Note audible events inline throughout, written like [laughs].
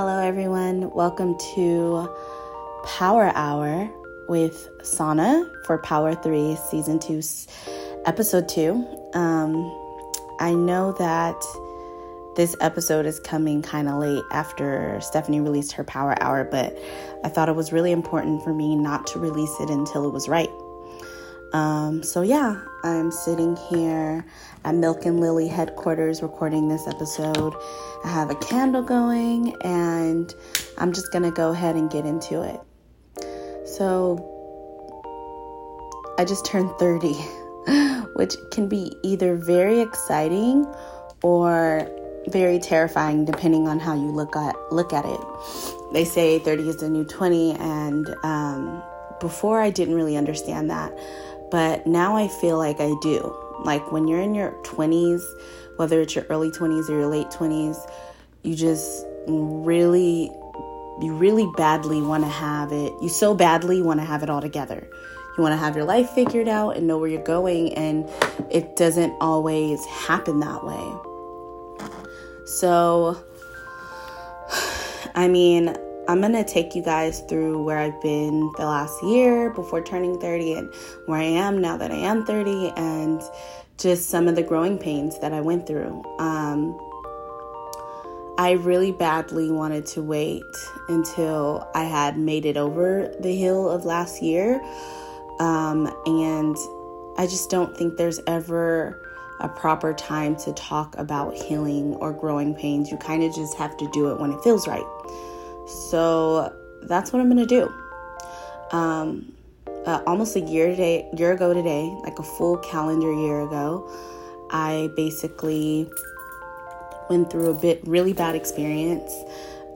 Hello, everyone. Welcome to Power Hour with Sauna for Power 3, Season 2, Episode 2. Um, I know that this episode is coming kind of late after Stephanie released her Power Hour, but I thought it was really important for me not to release it until it was right. Um, so, yeah, I'm sitting here at Milk and Lily headquarters recording this episode. I have a candle going, and I'm just gonna go ahead and get into it. So, I just turned 30, [laughs] which can be either very exciting or very terrifying depending on how you look at look at it. They say 30 is the new 20 and um, before I didn't really understand that but now I feel like I do. Like when you're in your 20s, whether it's your early 20s or your late 20s, you just really, you really badly want to have it. You so badly want to have it all together. You want to have your life figured out and know where you're going, and it doesn't always happen that way. So, [sighs] I mean, I'm going to take you guys through where I've been the last year before turning 30 and where I am now that I am 30 and just some of the growing pains that I went through. Um, I really badly wanted to wait until I had made it over the hill of last year. Um, and I just don't think there's ever a proper time to talk about healing or growing pains. You kind of just have to do it when it feels right. So that's what I'm gonna do. Um, uh, almost a year today, year ago today, like a full calendar year ago, I basically went through a bit really bad experience.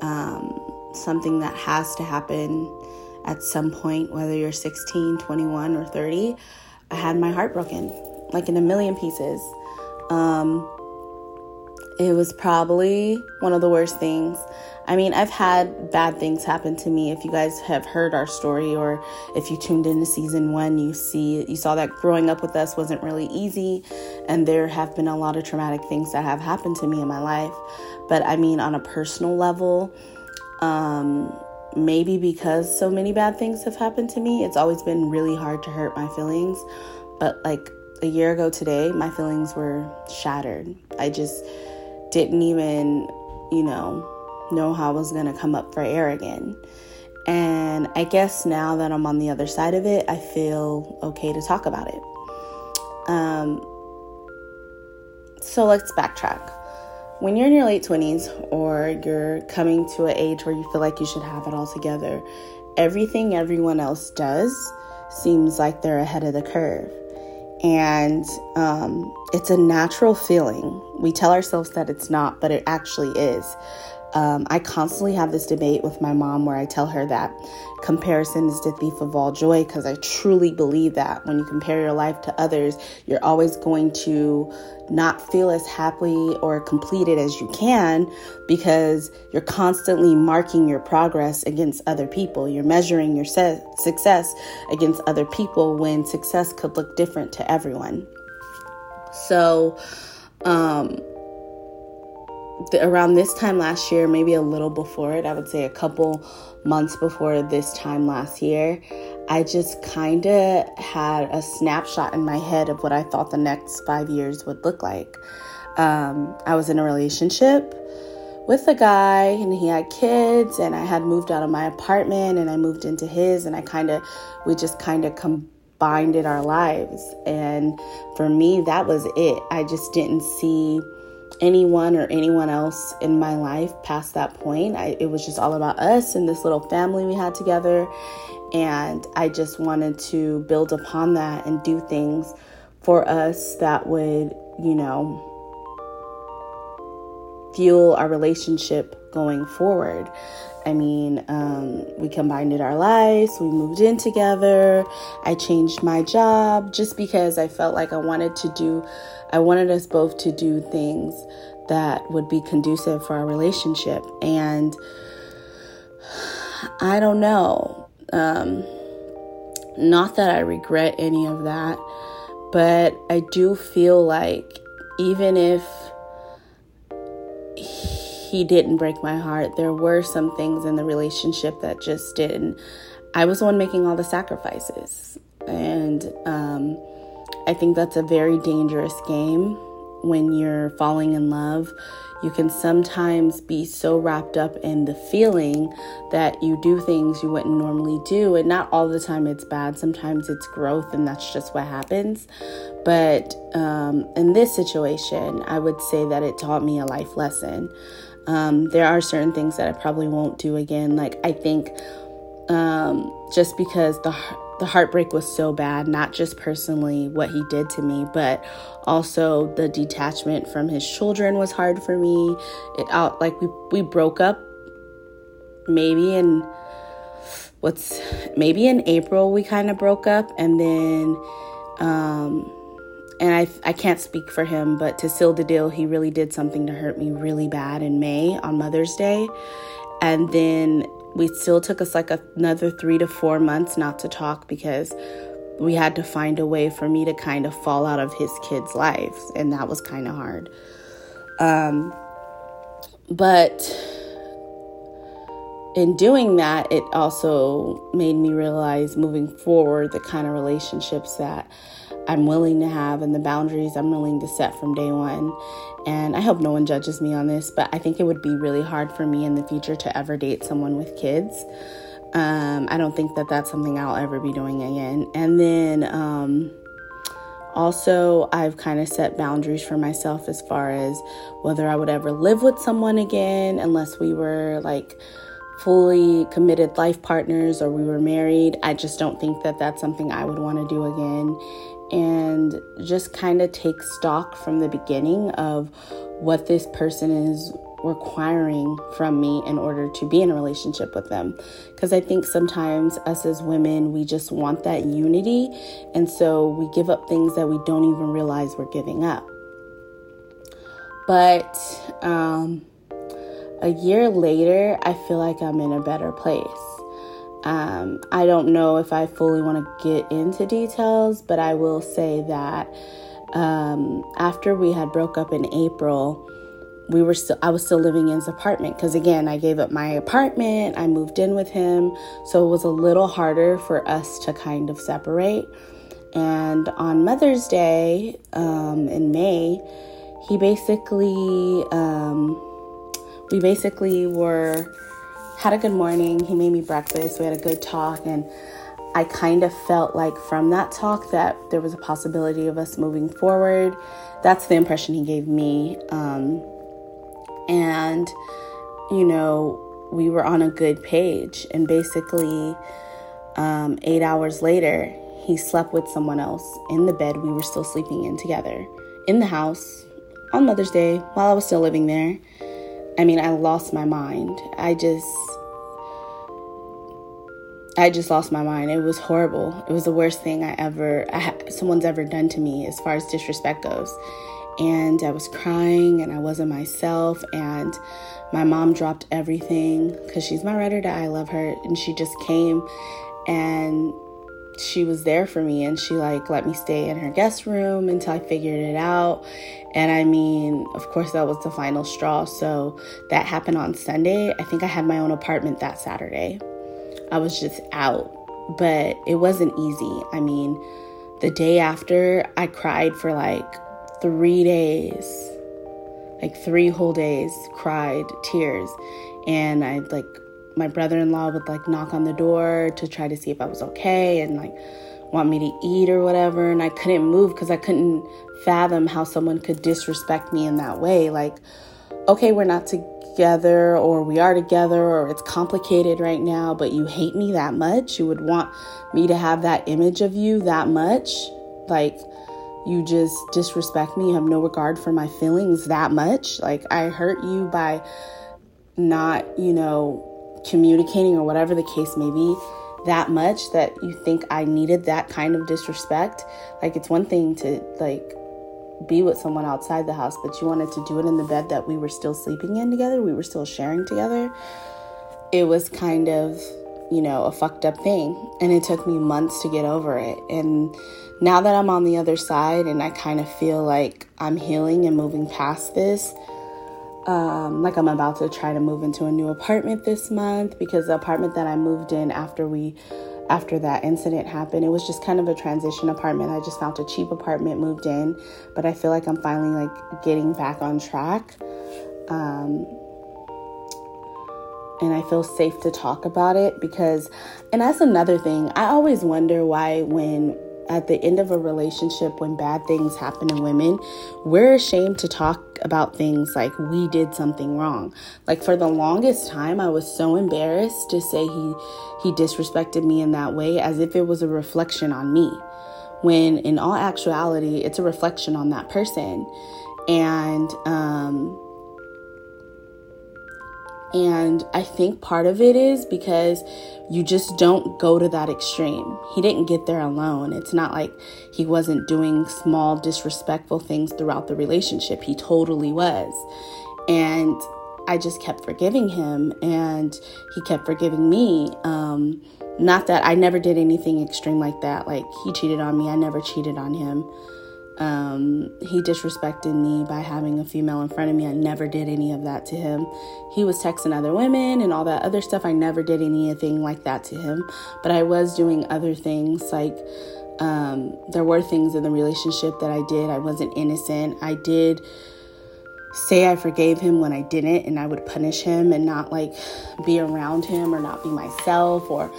Um, something that has to happen at some point, whether you're 16, 21, or 30. I had my heart broken, like in a million pieces. Um, it was probably one of the worst things I mean, I've had bad things happen to me. If you guys have heard our story or if you tuned into season 1, you see you saw that growing up with us wasn't really easy and there have been a lot of traumatic things that have happened to me in my life. But I mean, on a personal level, um maybe because so many bad things have happened to me, it's always been really hard to hurt my feelings. But like a year ago today, my feelings were shattered. I just didn't even, you know, know how I was going to come up for air again. And I guess now that I'm on the other side of it, I feel okay to talk about it. Um, so let's backtrack. When you're in your late 20s or you're coming to an age where you feel like you should have it all together, everything everyone else does seems like they're ahead of the curve. And um, it's a natural feeling. We tell ourselves that it's not, but it actually is. Um, I constantly have this debate with my mom where I tell her that comparison is the thief of all joy because I truly believe that when you compare your life to others, you're always going to not feel as happy or completed as you can because you're constantly marking your progress against other people. You're measuring your se- success against other people when success could look different to everyone. So, um, around this time last year, maybe a little before it, I would say a couple months before this time last year, I just kind of had a snapshot in my head of what I thought the next five years would look like. Um, I was in a relationship with a guy and he had kids and I had moved out of my apartment and I moved into his and I kind of we just kind of combined in our lives and for me that was it. I just didn't see anyone or anyone else in my life past that point. I, it was just all about us and this little family we had together. And I just wanted to build upon that and do things for us that would, you know, fuel our relationship going forward. I mean, um, we combined our lives, we moved in together, I changed my job just because I felt like I wanted to do, I wanted us both to do things that would be conducive for our relationship. And I don't know, um, not that I regret any of that, but I do feel like even if he didn't break my heart. There were some things in the relationship that just didn't. I was the one making all the sacrifices. And um, I think that's a very dangerous game when you're falling in love. You can sometimes be so wrapped up in the feeling that you do things you wouldn't normally do. And not all the time it's bad, sometimes it's growth, and that's just what happens. But um, in this situation, I would say that it taught me a life lesson. Um, there are certain things that I probably won't do again. Like, I think um, just because the the heartbreak was so bad, not just personally what he did to me, but also the detachment from his children was hard for me. It out like we we broke up maybe in what's maybe in April we kind of broke up and then um and I I can't speak for him, but to seal the deal, he really did something to hurt me really bad in May on Mother's Day. And then we still took us like another three to four months not to talk because we had to find a way for me to kind of fall out of his kids' lives, and that was kind of hard. Um, but in doing that, it also made me realize moving forward the kind of relationships that I'm willing to have and the boundaries I'm willing to set from day one. And I hope no one judges me on this, but I think it would be really hard for me in the future to ever date someone with kids. Um, I don't think that that's something I'll ever be doing again. And then um, also, I've kind of set boundaries for myself as far as whether I would ever live with someone again, unless we were like fully committed life partners or we were married. I just don't think that that's something I would want to do again and just kind of take stock from the beginning of what this person is requiring from me in order to be in a relationship with them. Because I think sometimes us as women, we just want that unity. And so we give up things that we don't even realize we're giving up. But um, a year later, I feel like I'm in a better place. Um, I don't know if I fully want to get into details, but I will say that um, after we had broke up in April, we were still I was still living in his apartment because again I gave up my apartment I moved in with him so it was a little harder for us to kind of separate. And on Mother's Day um, in May he basically um, we basically were had a good morning. He made me breakfast. We had a good talk. And I kind of felt like from that talk that there was a possibility of us moving forward. That's the impression he gave me. Um, and, you know, we were on a good page. And basically, um, eight hours later, he slept with someone else in the bed we were still sleeping in together in the house on Mother's Day while I was still living there. I mean, I lost my mind. I just I just lost my mind. It was horrible. It was the worst thing I ever I, someone's ever done to me as far as disrespect goes. And I was crying and I wasn't myself and my mom dropped everything cuz she's my die. I love her and she just came and she was there for me and she like let me stay in her guest room until I figured it out. And I mean, of course that was the final straw. So that happened on Sunday. I think I had my own apartment that Saturday. I was just out, but it wasn't easy. I mean, the day after, I cried for like three days, like three whole days, cried tears. And I like, my brother in law would like knock on the door to try to see if I was okay and like want me to eat or whatever. And I couldn't move because I couldn't fathom how someone could disrespect me in that way. Like, okay, we're not together together or we are together or it's complicated right now, but you hate me that much. You would want me to have that image of you that much. Like, you just disrespect me. You have no regard for my feelings that much. Like, I hurt you by not, you know, communicating or whatever the case may be that much that you think I needed that kind of disrespect. Like, it's one thing to, like, be with someone outside the house, but you wanted to do it in the bed that we were still sleeping in together, we were still sharing together, it was kind of, you know, a fucked up thing. And it took me months to get over it. And now that I'm on the other side and I kind of feel like I'm healing and moving past this, Um, like I'm about to try to move into a new apartment this month because the apartment that I moved in after we after that incident happened, it was just kind of a transition apartment. I just found a cheap apartment, moved in, but I feel like I'm finally like getting back on track. Um, and I feel safe to talk about it because, and that's another thing. I always wonder why, when at the end of a relationship, when bad things happen to women, we're ashamed to talk about things like we did something wrong. Like for the longest time, I was so embarrassed to say he he disrespected me in that way, as if it was a reflection on me. When in all actuality, it's a reflection on that person, and um, and I think part of it is because you just don't go to that extreme. He didn't get there alone. It's not like he wasn't doing small, disrespectful things throughout the relationship. He totally was. And I just kept forgiving him, and he kept forgiving me. Um, not that I never did anything extreme like that. Like, he cheated on me, I never cheated on him. Um, he disrespected me by having a female in front of me. I never did any of that to him. He was texting other women and all that other stuff. I never did anything like that to him. But I was doing other things like um, there were things in the relationship that I did. I wasn't innocent. I did say I forgave him when I didn't, and I would punish him and not like be around him or not be myself or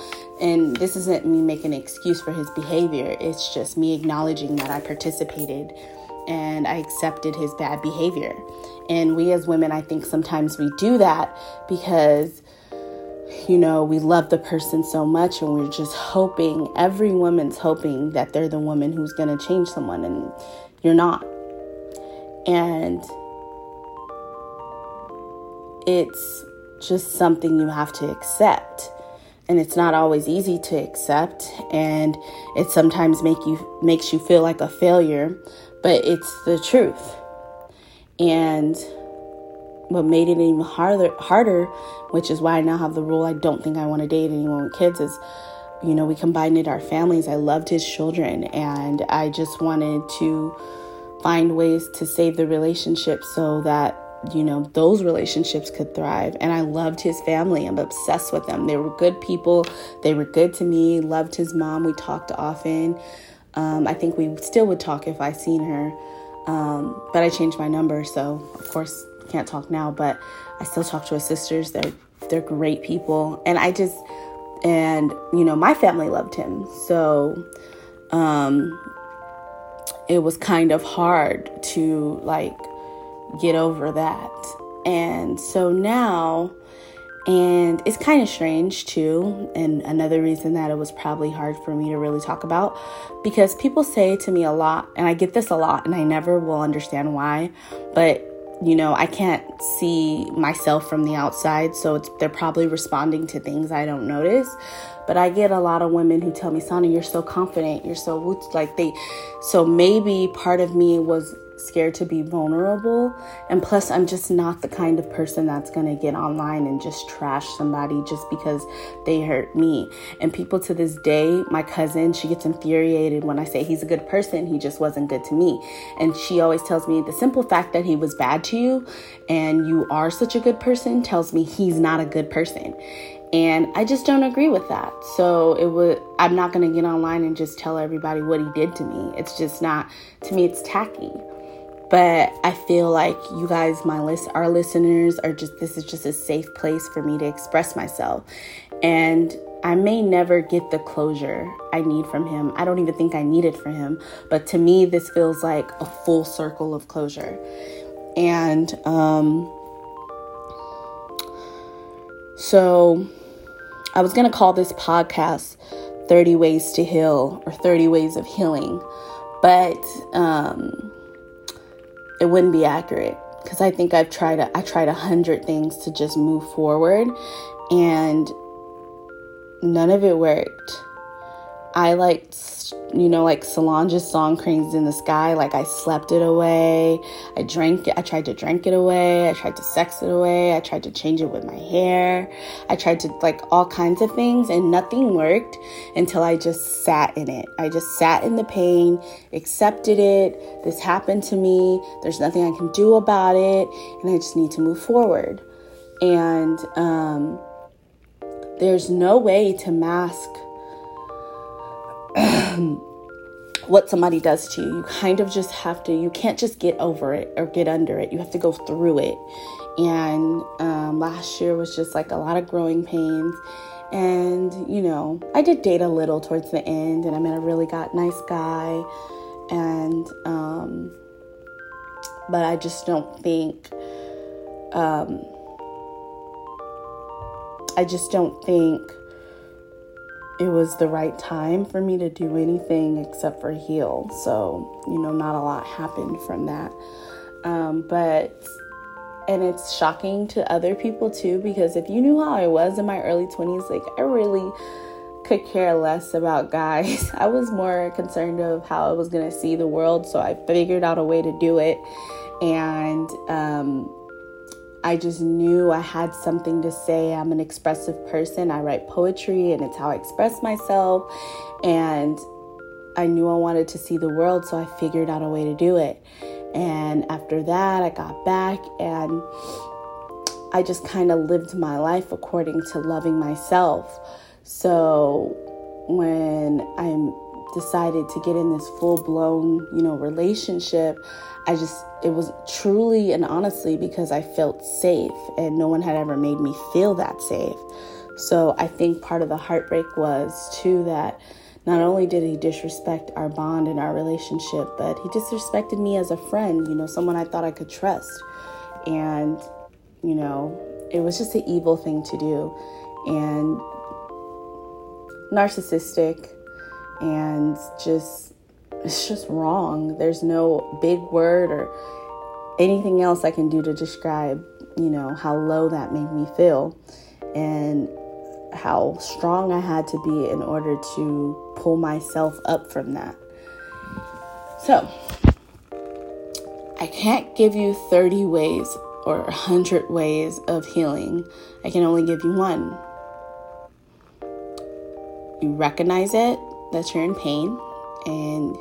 and this isn't me making an excuse for his behavior, it's just me acknowledging that I participated and I accepted his bad behavior. And we as women, I think sometimes we do that because, you know, we love the person so much and we're just hoping, every woman's hoping that they're the woman who's going to change someone, and you're not. And it's just something you have to accept and it's not always easy to accept and it sometimes make you makes you feel like a failure but it's the truth. And what made it even harder harder which is why I now have the rule I don't think I want to date anyone with kids is you know we combined it our families. I loved his children and I just wanted to find ways to save the relationship so that you know, those relationships could thrive. And I loved his family. I'm obsessed with them. They were good people. They were good to me. Loved his mom. We talked often. Um, I think we still would talk if I seen her. Um, but I changed my number, so of course can't talk now. But I still talk to his sisters. They're they're great people, and I just and you know my family loved him. So um, it was kind of hard to like get over that. And so now, and it's kind of strange too, and another reason that it was probably hard for me to really talk about because people say to me a lot, and I get this a lot, and I never will understand why, but you know, I can't see myself from the outside, so it's they're probably responding to things I don't notice. But I get a lot of women who tell me, "Sonny, you're so confident. You're so like they." So maybe part of me was scared to be vulnerable. And plus, I'm just not the kind of person that's going to get online and just trash somebody just because they hurt me. And people to this day, my cousin, she gets infuriated when I say he's a good person, he just wasn't good to me. And she always tells me the simple fact that he was bad to you and you are such a good person tells me he's not a good person. And I just don't agree with that. So it would I'm not going to get online and just tell everybody what he did to me. It's just not to me it's tacky but I feel like you guys, my list, our listeners, are just this is just a safe place for me to express myself, and I may never get the closure I need from him. I don't even think I need it from him, but to me, this feels like a full circle of closure, and um, so I was gonna call this podcast 30 Ways to Heal or 30 Ways of Healing, but um, it wouldn't be accurate because I think I've tried a, I tried a hundred things to just move forward and none of it worked. I like, you know, like Solange's song Cranes in the Sky. Like I slept it away. I drank it. I tried to drink it away. I tried to sex it away. I tried to change it with my hair. I tried to like all kinds of things and nothing worked until I just sat in it. I just sat in the pain, accepted it. This happened to me. There's nothing I can do about it. And I just need to move forward. And, um, there's no way to mask [clears throat] what somebody does to you. You kind of just have to, you can't just get over it or get under it. You have to go through it. And um, last year was just like a lot of growing pains. And, you know, I did date a little towards the end, and I met a really got nice guy. And, um, but I just don't think, um, I just don't think it was the right time for me to do anything except for heal. So, you know, not a lot happened from that. Um, but, and it's shocking to other people too, because if you knew how I was in my early 20s, like I really could care less about guys. [laughs] I was more concerned of how I was going to see the world. So I figured out a way to do it. And, um, I just knew I had something to say. I'm an expressive person. I write poetry and it's how I express myself. And I knew I wanted to see the world, so I figured out a way to do it. And after that, I got back and I just kind of lived my life according to loving myself. So when I decided to get in this full blown, you know, relationship, I just, it was truly and honestly because I felt safe and no one had ever made me feel that safe. So I think part of the heartbreak was too that not only did he disrespect our bond and our relationship, but he disrespected me as a friend, you know, someone I thought I could trust. And, you know, it was just an evil thing to do and narcissistic and just it's just wrong. There's no big word or anything else I can do to describe, you know, how low that made me feel and how strong I had to be in order to pull myself up from that. So, I can't give you 30 ways or 100 ways of healing. I can only give you one. You recognize it, that you're in pain, and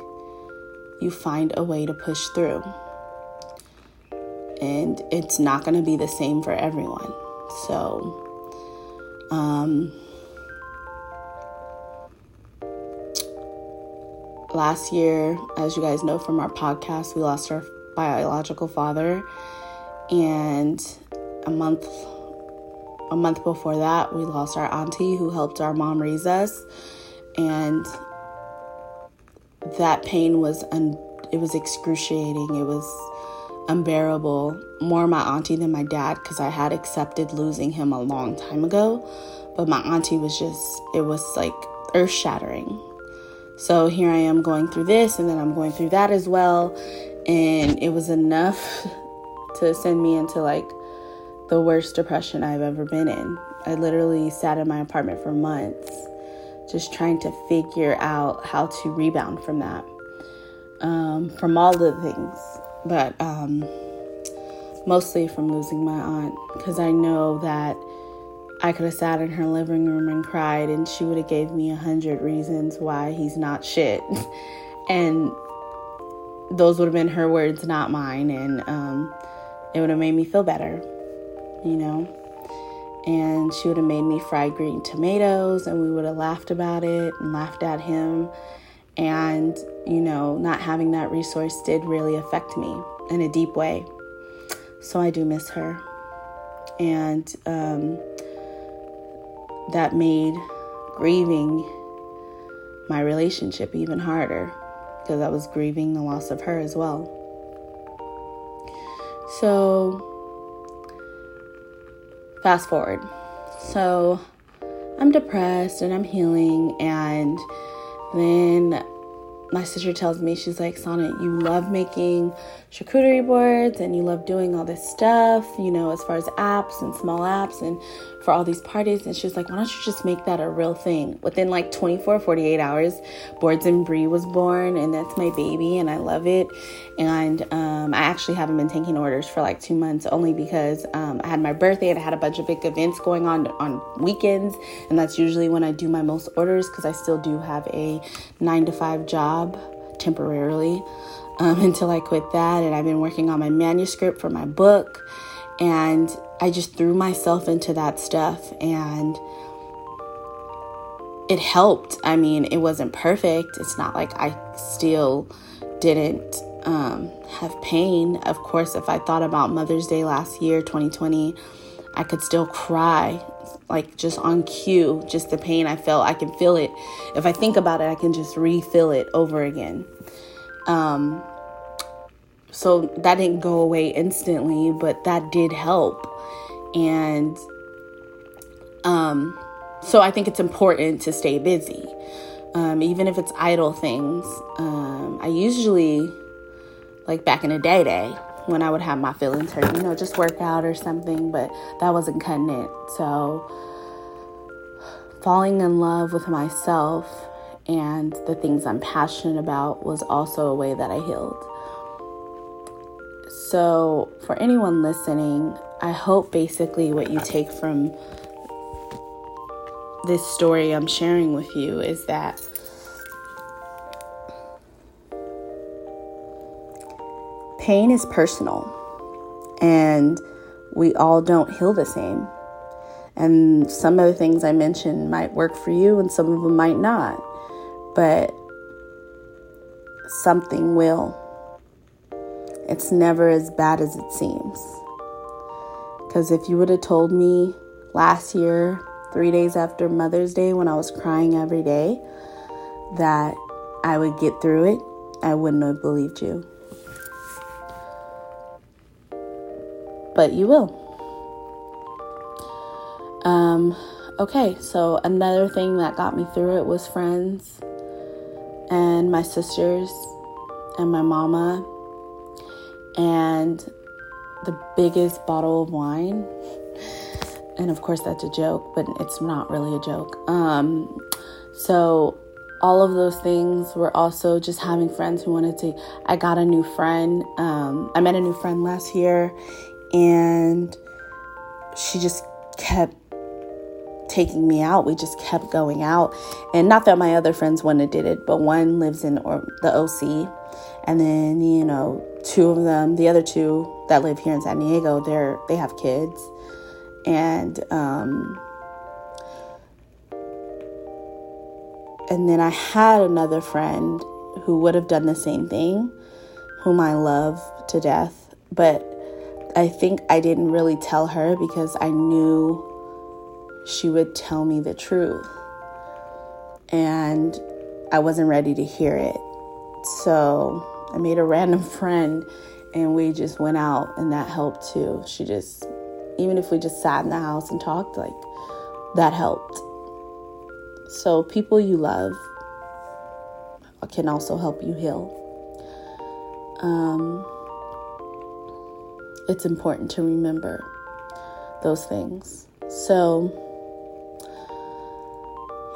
you find a way to push through. And it's not going to be the same for everyone. So, um, last year, as you guys know from our podcast, we lost our biological father. And a month a month before that, we lost our auntie who helped our mom raise us. And that pain was un- it was excruciating. It was unbearable. More my auntie than my dad because I had accepted losing him a long time ago. But my auntie was just it was like earth shattering. So here I am going through this and then I'm going through that as well. And it was enough [laughs] to send me into like the worst depression I've ever been in. I literally sat in my apartment for months just trying to figure out how to rebound from that, um, from all the things, but um, mostly from losing my aunt because I know that I could have sat in her living room and cried, and she would have gave me a hundred reasons why he's not shit, [laughs] and those would have been her words, not mine, and um, it would have made me feel better, you know and she would have made me fry green tomatoes and we would have laughed about it and laughed at him. And you know not having that resource did really affect me in a deep way. So i do miss her. And um, that made grieving my relationship even harder because i was grieving the loss of her as well. So fast forward. So I'm depressed and I'm healing, and then my sister tells me, she's like, Sonnet, you love making charcuterie boards and you love doing all this stuff, you know, as far as apps and small apps and for all these parties. And she's like, why don't you just make that a real thing? Within like 24, 48 hours, Boards and Brie was born, and that's my baby, and I love it. And um, I actually haven't been taking orders for like two months only because um, I had my birthday and I had a bunch of big events going on on weekends, and that's usually when I do my most orders because I still do have a nine to five job temporarily um, [laughs] until I quit that. And I've been working on my manuscript for my book. And I just threw myself into that stuff and it helped. I mean, it wasn't perfect. It's not like I still didn't um, have pain. Of course, if I thought about Mother's Day last year, 2020, I could still cry, like just on cue, just the pain I felt. I can feel it. If I think about it, I can just refill it over again. Um, so that didn't go away instantly, but that did help. And um, so I think it's important to stay busy, um, even if it's idle things. Um, I usually, like back in the day, day when I would have my feelings hurt, you know, just work out or something, but that wasn't cutting it. So falling in love with myself and the things I'm passionate about was also a way that I healed. So, for anyone listening, I hope basically what you take from this story I'm sharing with you is that pain is personal and we all don't heal the same. And some of the things I mentioned might work for you and some of them might not, but something will. It's never as bad as it seems. Because if you would have told me last year, three days after Mother's Day, when I was crying every day, that I would get through it, I wouldn't have believed you. But you will. Um, okay, so another thing that got me through it was friends and my sisters and my mama and the biggest bottle of wine. And of course, that's a joke, but it's not really a joke. Um, so, all of those things were also just having friends who wanted to. I got a new friend. Um, I met a new friend last year, and she just kept taking me out. We just kept going out. And not that my other friends wouldn't did it, but one lives in or the OC and then you know two of them the other two that live here in san diego they're they have kids. And um and then i had another friend who would have done the same thing whom i love to death. But i think i didn't really tell her because i knew she would tell me the truth. And i wasn't ready to hear it. So I made a random friend and we just went out and that helped too. She just even if we just sat in the house and talked like that helped. So people you love can also help you heal. Um, it's important to remember those things. So,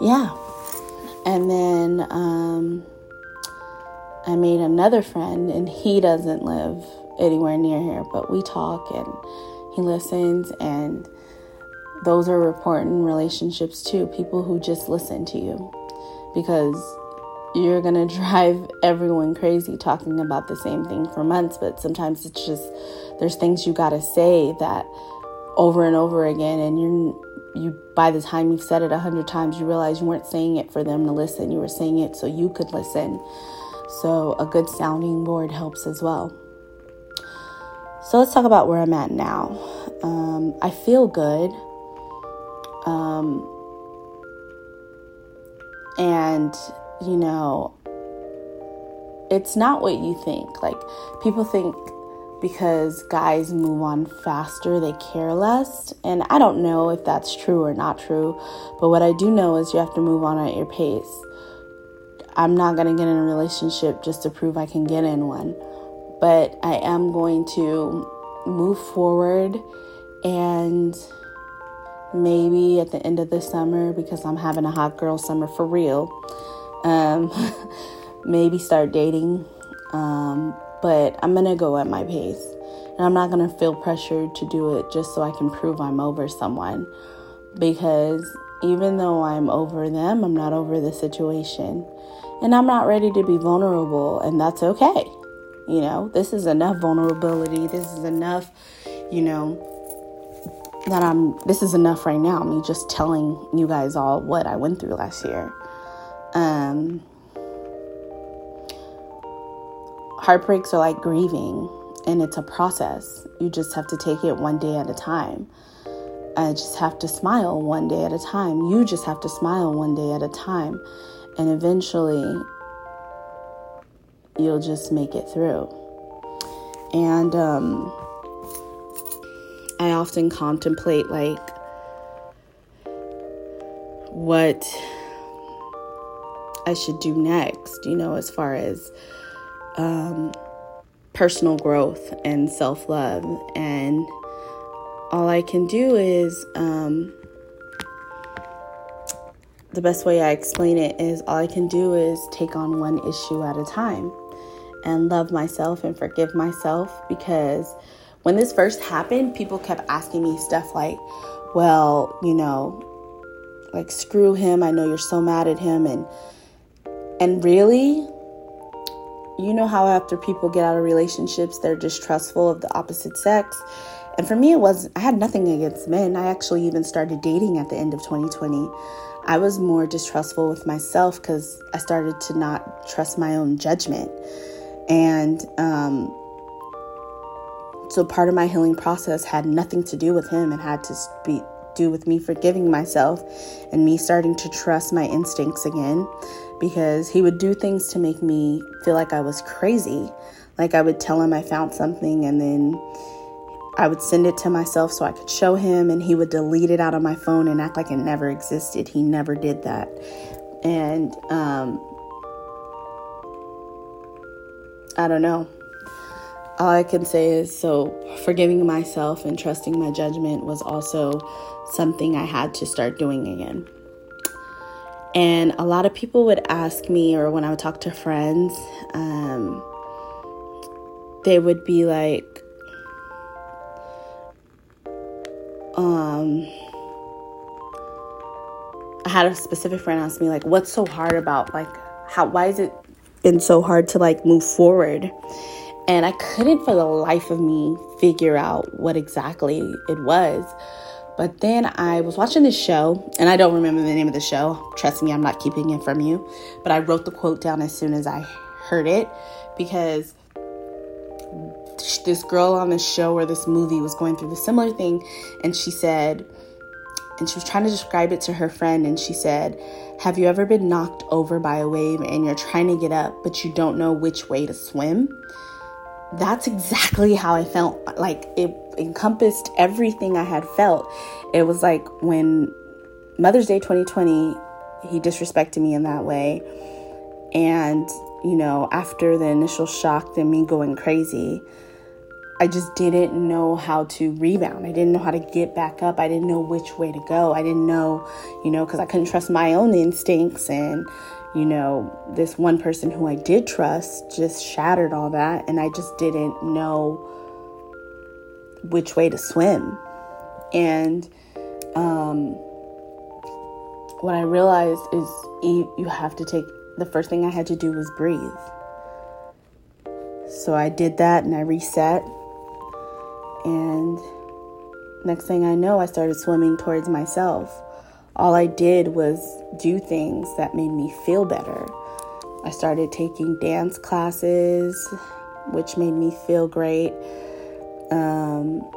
yeah. And then um, I made another friend, and he doesn't live anywhere near here, but we talk and he listens, and those are important relationships too. People who just listen to you because you're gonna [laughs] drive everyone crazy talking about the same thing for months, but sometimes it's just there's things you gotta say that over and over again, and you're you by the time you've said it a hundred times, you realize you weren't saying it for them to listen. You were saying it so you could listen. So, a good sounding board helps as well. So, let's talk about where I'm at now. Um, I feel good. Um, and, you know, it's not what you think. Like, people think because guys move on faster, they care less. And I don't know if that's true or not true. But what I do know is you have to move on at your pace. I'm not going to get in a relationship just to prove I can get in one. But I am going to move forward and maybe at the end of the summer, because I'm having a hot girl summer for real, um, [laughs] maybe start dating. Um, but I'm to go at my pace. And I'm not to feel pressured to do it just so I can prove I'm over someone. Because even though I'm over them, I'm not over the situation and I'm not ready to be vulnerable, and that's okay. You know, this is enough vulnerability. This is enough, you know, that I'm, this is enough right now. Me just telling you guys all what I went through last year. Um, heartbreaks are like grieving, and it's a process. You just have to take it one day at a time. I just have to smile one day at a time. You just have to smile one day at a time and eventually you'll just make it through. And um, I often contemplate like what I should do next, you know, as far as um, personal growth and self love. And all I can do is um, the best way I explain it is all I can do is take on one issue at a time and love myself and forgive myself because when this first happened, people kept asking me stuff like, well, you know, like screw him. I know you're so mad at him and and really you know how after people get out of relationships, they're distrustful of the opposite sex. And for me, it was, I had nothing against men. I actually even started dating at the end of 2020. I was more distrustful with myself because I started to not trust my own judgment. And um, so part of my healing process had nothing to do with him and had to be, do with me forgiving myself and me starting to trust my instincts again because he would do things to make me feel like I was crazy. Like I would tell him I found something and then I would send it to myself so I could show him, and he would delete it out of my phone and act like it never existed. He never did that. And um, I don't know. All I can say is so forgiving myself and trusting my judgment was also something I had to start doing again. And a lot of people would ask me, or when I would talk to friends, um, they would be like, um, I had a specific friend ask me like, "What's so hard about like how? Why is it been so hard to like move forward?" And I couldn't for the life of me figure out what exactly it was. But then I was watching this show, and I don't remember the name of the show. Trust me, I'm not keeping it from you. But I wrote the quote down as soon as I heard it because this girl on this show or this movie was going through the similar thing, and she said, and she was trying to describe it to her friend, and she said, Have you ever been knocked over by a wave and you're trying to get up, but you don't know which way to swim? That's exactly how I felt. Like it encompassed everything I had felt. It was like when Mother's Day 2020, he disrespected me in that way. And, you know, after the initial shock and me going crazy, I just didn't know how to rebound. I didn't know how to get back up. I didn't know which way to go. I didn't know, you know, because I couldn't trust my own instincts. And, you know, this one person who I did trust just shattered all that. And I just didn't know which way to swim. And um, what I realized is you, you have to take the first thing I had to do was breathe. So I did that and I reset and next thing I know, I started swimming towards myself. All I did was do things that made me feel better. I started taking dance classes, which made me feel great. Um,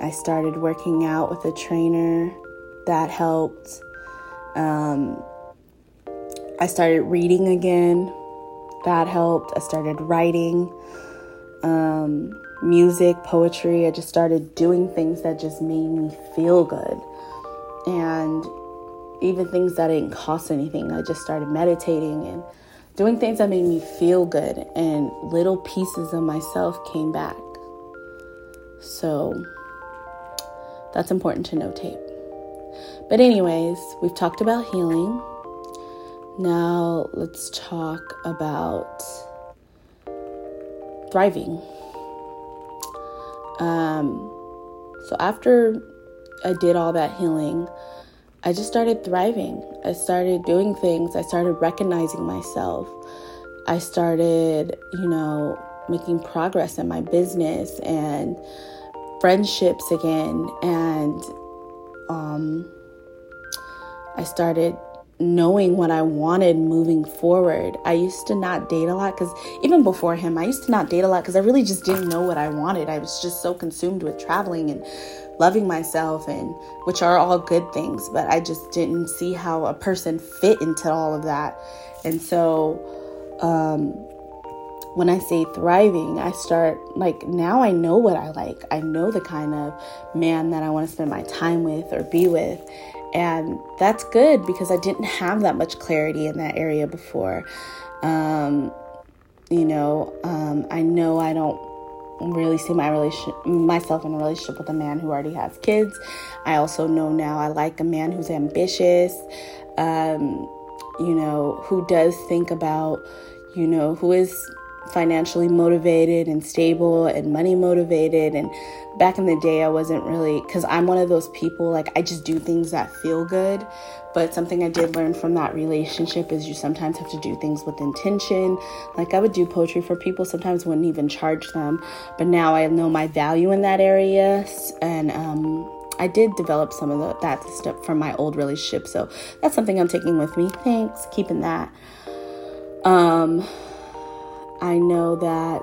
I started working out with a trainer, that helped. Um, I started reading again, that helped. I started writing. Um, music, poetry. I just started doing things that just made me feel good. And even things that didn't cost anything. I just started meditating and doing things that made me feel good, and little pieces of myself came back. So that's important to notate. But, anyways, we've talked about healing. Now, let's talk about thriving. Um, so, after I did all that healing, I just started thriving. I started doing things. I started recognizing myself. I started, you know, making progress in my business and friendships again. And um, I started knowing what I wanted moving forward. I used to not date a lot because even before him, I used to not date a lot because I really just didn't know what I wanted. I was just so consumed with traveling and loving myself and which are all good things, but I just didn't see how a person fit into all of that. And so um when I say thriving, I start like now I know what I like. I know the kind of man that I want to spend my time with or be with. And that's good because I didn't have that much clarity in that area before. Um, you know, um, I know I don't really see my relation myself in a relationship with a man who already has kids. I also know now I like a man who's ambitious, um, you know, who does think about, you know, who is financially motivated and stable and money motivated. And back in the day I wasn't really cuz I'm one of those people like I just do things that feel good. But something I did learn from that relationship is you sometimes have to do things with intention. Like I would do poetry for people sometimes wouldn't even charge them. But now I know my value in that area. And um I did develop some of the, that stuff from my old relationship. So that's something I'm taking with me. Thanks. Keeping that. Um I know that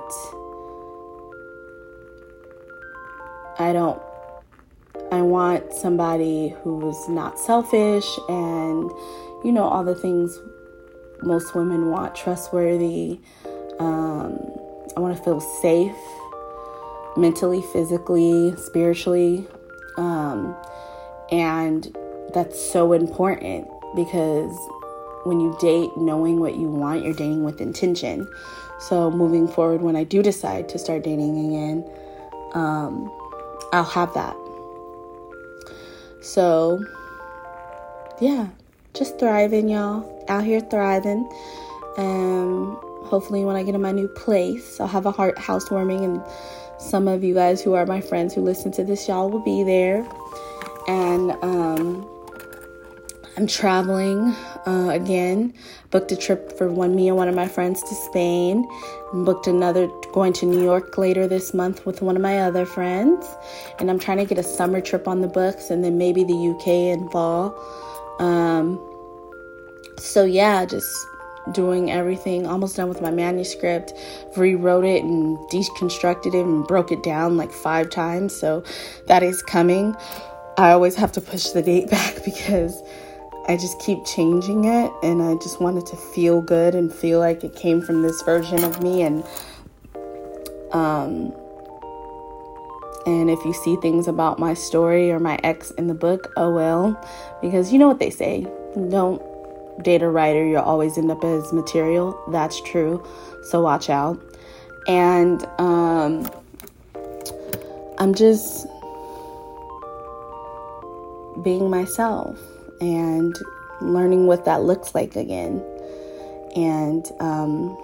I don't, I want somebody who's not selfish and, you know, all the things most women want trustworthy. Um, I want to feel safe mentally, physically, spiritually. Um, and that's so important because when you date knowing what you want, you're dating with intention. So moving forward, when I do decide to start dating again, um, I'll have that. So, yeah, just thriving, y'all. Out here thriving. And hopefully, when I get in my new place, I'll have a heart housewarming, and some of you guys who are my friends who listen to this, y'all will be there. And um, I'm traveling uh, again. Booked a trip for one me and one of my friends to Spain. Booked another going to New York later this month with one of my other friends. And I'm trying to get a summer trip on the books and then maybe the UK in fall. Um, so yeah, just doing everything, almost done with my manuscript, rewrote it and deconstructed it and broke it down like five times. So that is coming. I always have to push the date [laughs] back because I just keep changing it and I just want it to feel good and feel like it came from this version of me and um and if you see things about my story or my ex in the book, oh well, because you know what they say, don't date a writer, you'll always end up as material. That's true. So watch out. And um I'm just being myself and learning what that looks like again. And um,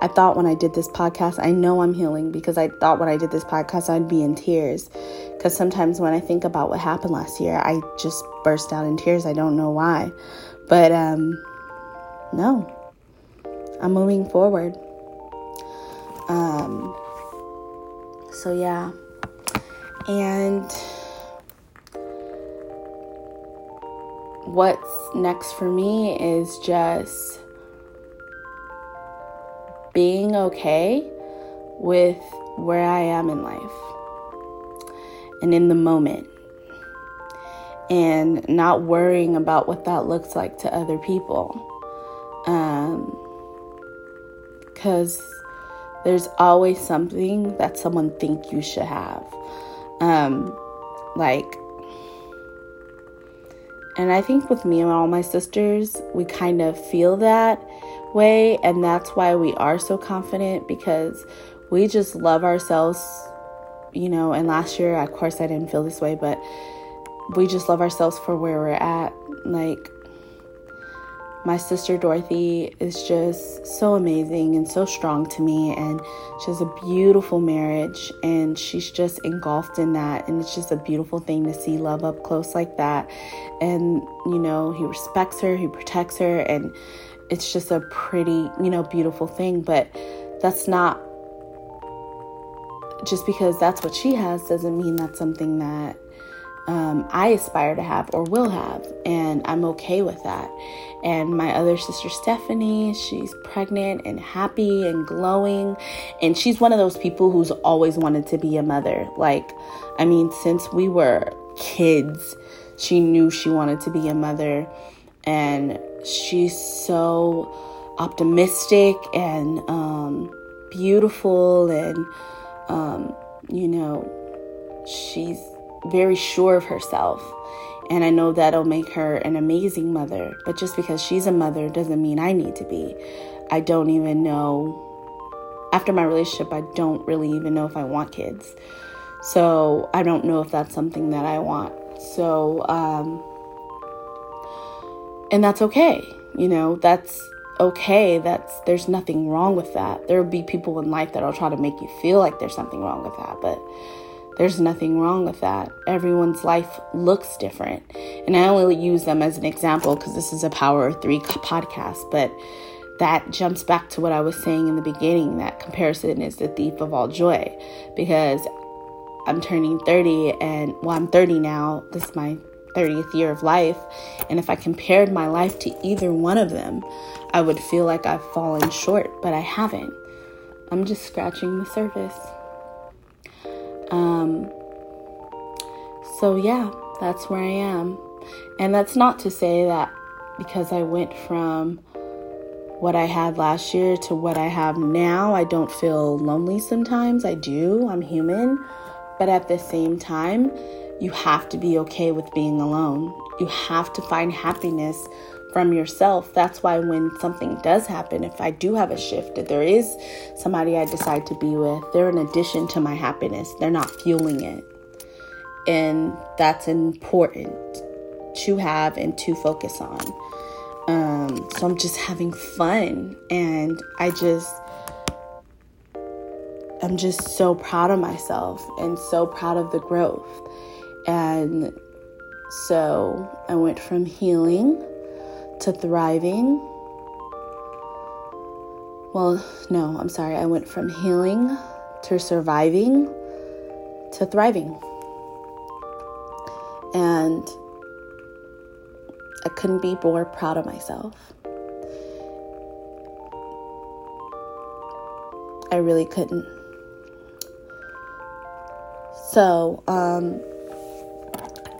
I thought when I did this podcast, I know I'm healing because I thought when I did this podcast, I'd be in tears. Because sometimes when I think about what happened last year, I just burst out in tears. I don't know why. But um, no, I'm moving forward. Um, so, yeah. And what's next for me is just being okay with where I am in life and in the moment and not worrying about what that looks like to other people. Um, because there's always something that someone think you should have. Um, like and I think with me and all my sisters, we kind of feel that way. And that's why we are so confident because we just love ourselves, you know. And last year, of course, I didn't feel this way, but we just love ourselves for where we're at. Like, my sister Dorothy is just so amazing and so strong to me, and she has a beautiful marriage, and she's just engulfed in that. And it's just a beautiful thing to see love up close like that. And, you know, he respects her, he protects her, and it's just a pretty, you know, beautiful thing. But that's not just because that's what she has doesn't mean that's something that um, I aspire to have or will have, and I'm okay with that. And my other sister, Stephanie, she's pregnant and happy and glowing. And she's one of those people who's always wanted to be a mother. Like, I mean, since we were kids, she knew she wanted to be a mother. And she's so optimistic and um, beautiful. And, um, you know, she's very sure of herself. And I know that'll make her an amazing mother. But just because she's a mother doesn't mean I need to be. I don't even know. After my relationship, I don't really even know if I want kids. So I don't know if that's something that I want. So, um, and that's okay. You know, that's okay. That's, there's nothing wrong with that. There will be people in life that'll try to make you feel like there's something wrong with that. But there's nothing wrong with that. Everyone's life looks different. And I only use them as an example because this is a Power of Three podcast, but that jumps back to what I was saying in the beginning that comparison is the thief of all joy because I'm turning 30 and well, I'm 30 now. This is my 30th year of life. And if I compared my life to either one of them, I would feel like I've fallen short, but I haven't. I'm just scratching the surface. Um, so, yeah, that's where I am. And that's not to say that because I went from what I had last year to what I have now, I don't feel lonely sometimes. I do, I'm human. But at the same time, you have to be okay with being alone. You have to find happiness from yourself. That's why when something does happen, if I do have a shift, if there is somebody I decide to be with, they're an addition to my happiness. They're not fueling it. And that's important to have and to focus on. Um, so I'm just having fun and I just I'm just so proud of myself and so proud of the growth. And so I went from healing to thriving. Well, no, I'm sorry. I went from healing to surviving to thriving. And I couldn't be more proud of myself. I really couldn't. So, um,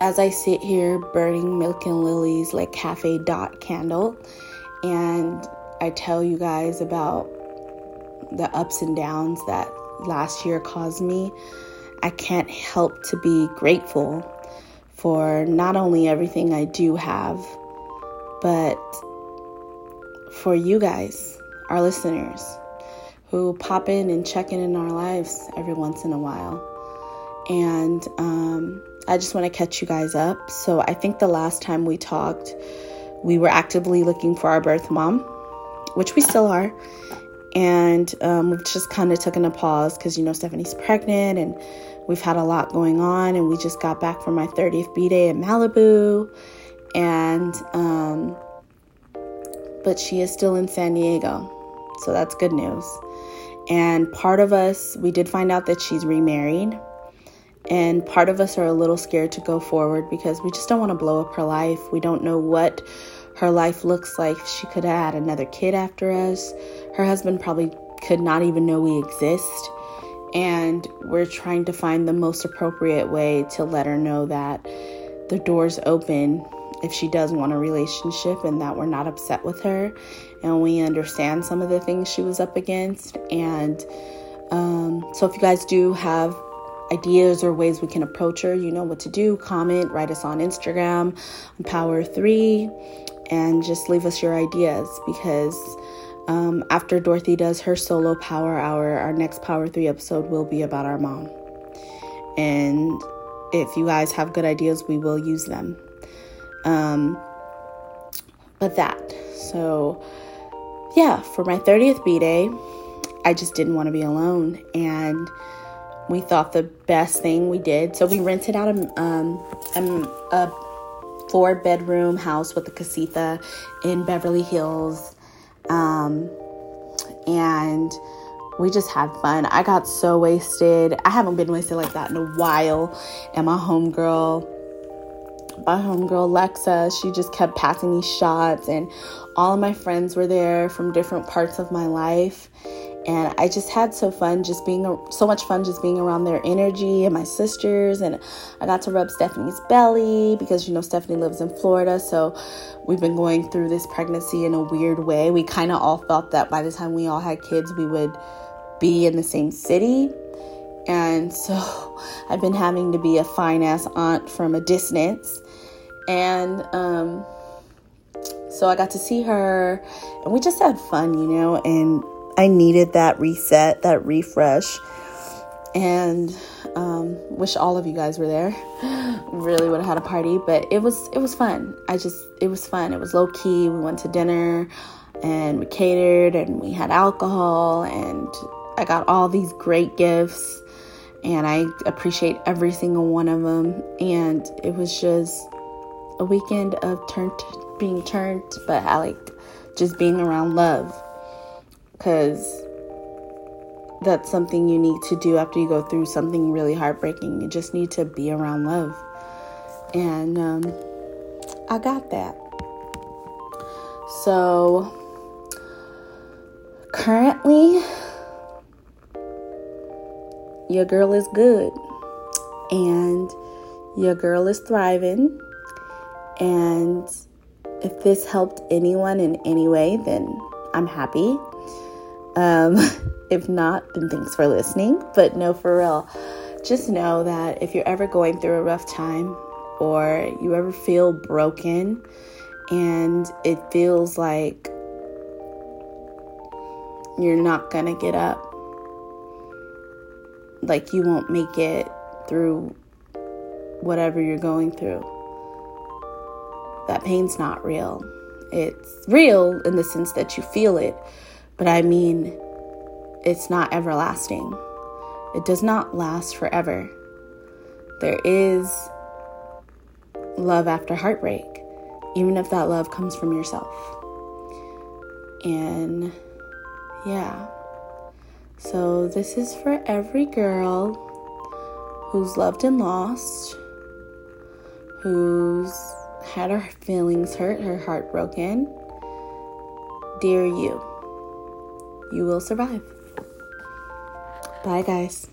as I sit here burning Milk and Lilies like cafe dot candle, and I tell you guys about the ups and downs that last year caused me, I can't help to be grateful for not only everything I do have, but for you guys, our listeners, who pop in and check in in our lives every once in a while. And um, I just want to catch you guys up. So I think the last time we talked, we were actively looking for our birth mom, which we still are. And um, we've just kind of taken a pause because, you know, Stephanie's pregnant and we've had a lot going on. And we just got back from my 30th B day in Malibu. And, um, but she is still in San Diego. So that's good news. And part of us, we did find out that she's remarried. And part of us are a little scared to go forward because we just don't want to blow up her life. We don't know what her life looks like. She could have had another kid after us. Her husband probably could not even know we exist. And we're trying to find the most appropriate way to let her know that the door's open if she does want a relationship and that we're not upset with her and we understand some of the things she was up against. And um, so, if you guys do have ideas or ways we can approach her, you know what to do. Comment, write us on Instagram, Power3, and just leave us your ideas because Um, after Dorothy does her solo power hour, our next Power 3 episode will be about our mom. And if you guys have good ideas, we will use them. Um, but that. So, yeah, for my 30th B day, I just didn't want to be alone. And we thought the best thing we did. So, we rented out a, um, a, a four bedroom house with a casita in Beverly Hills. Um, and we just had fun. I got so wasted. I haven't been wasted like that in a while. And my homegirl, my homegirl Lexa, she just kept passing me shots, and all of my friends were there from different parts of my life. And I just had so fun, just being so much fun, just being around their energy and my sisters. And I got to rub Stephanie's belly because you know Stephanie lives in Florida, so we've been going through this pregnancy in a weird way. We kind of all felt that by the time we all had kids, we would be in the same city. And so [laughs] I've been having to be a fine ass aunt from a distance. And um, so I got to see her and we just had fun, you know, and I needed that reset, that refresh. And um, wish all of you guys were there. [gasps] really would have had a party, but it was it was fun. I just it was fun. It was low key. We went to dinner and we catered and we had alcohol and I got all these great gifts and I appreciate every single one of them. And it was just a weekend of turned being turned, but I like just being around love because that's something you need to do after you go through something really heartbreaking. You just need to be around love, and um, I got that. So currently your girl is good and your girl is thriving. And if this helped anyone in any way, then I'm happy. Um, [laughs] if not, then thanks for listening. But no, for real, just know that if you're ever going through a rough time or you ever feel broken and it feels like you're not gonna get up, like you won't make it through whatever you're going through. That pain's not real. It's real in the sense that you feel it, but I mean, it's not everlasting. It does not last forever. There is love after heartbreak, even if that love comes from yourself. And yeah. So, this is for every girl who's loved and lost, who's had her feelings hurt, her heart broken. Dear you, you will survive. Bye, guys.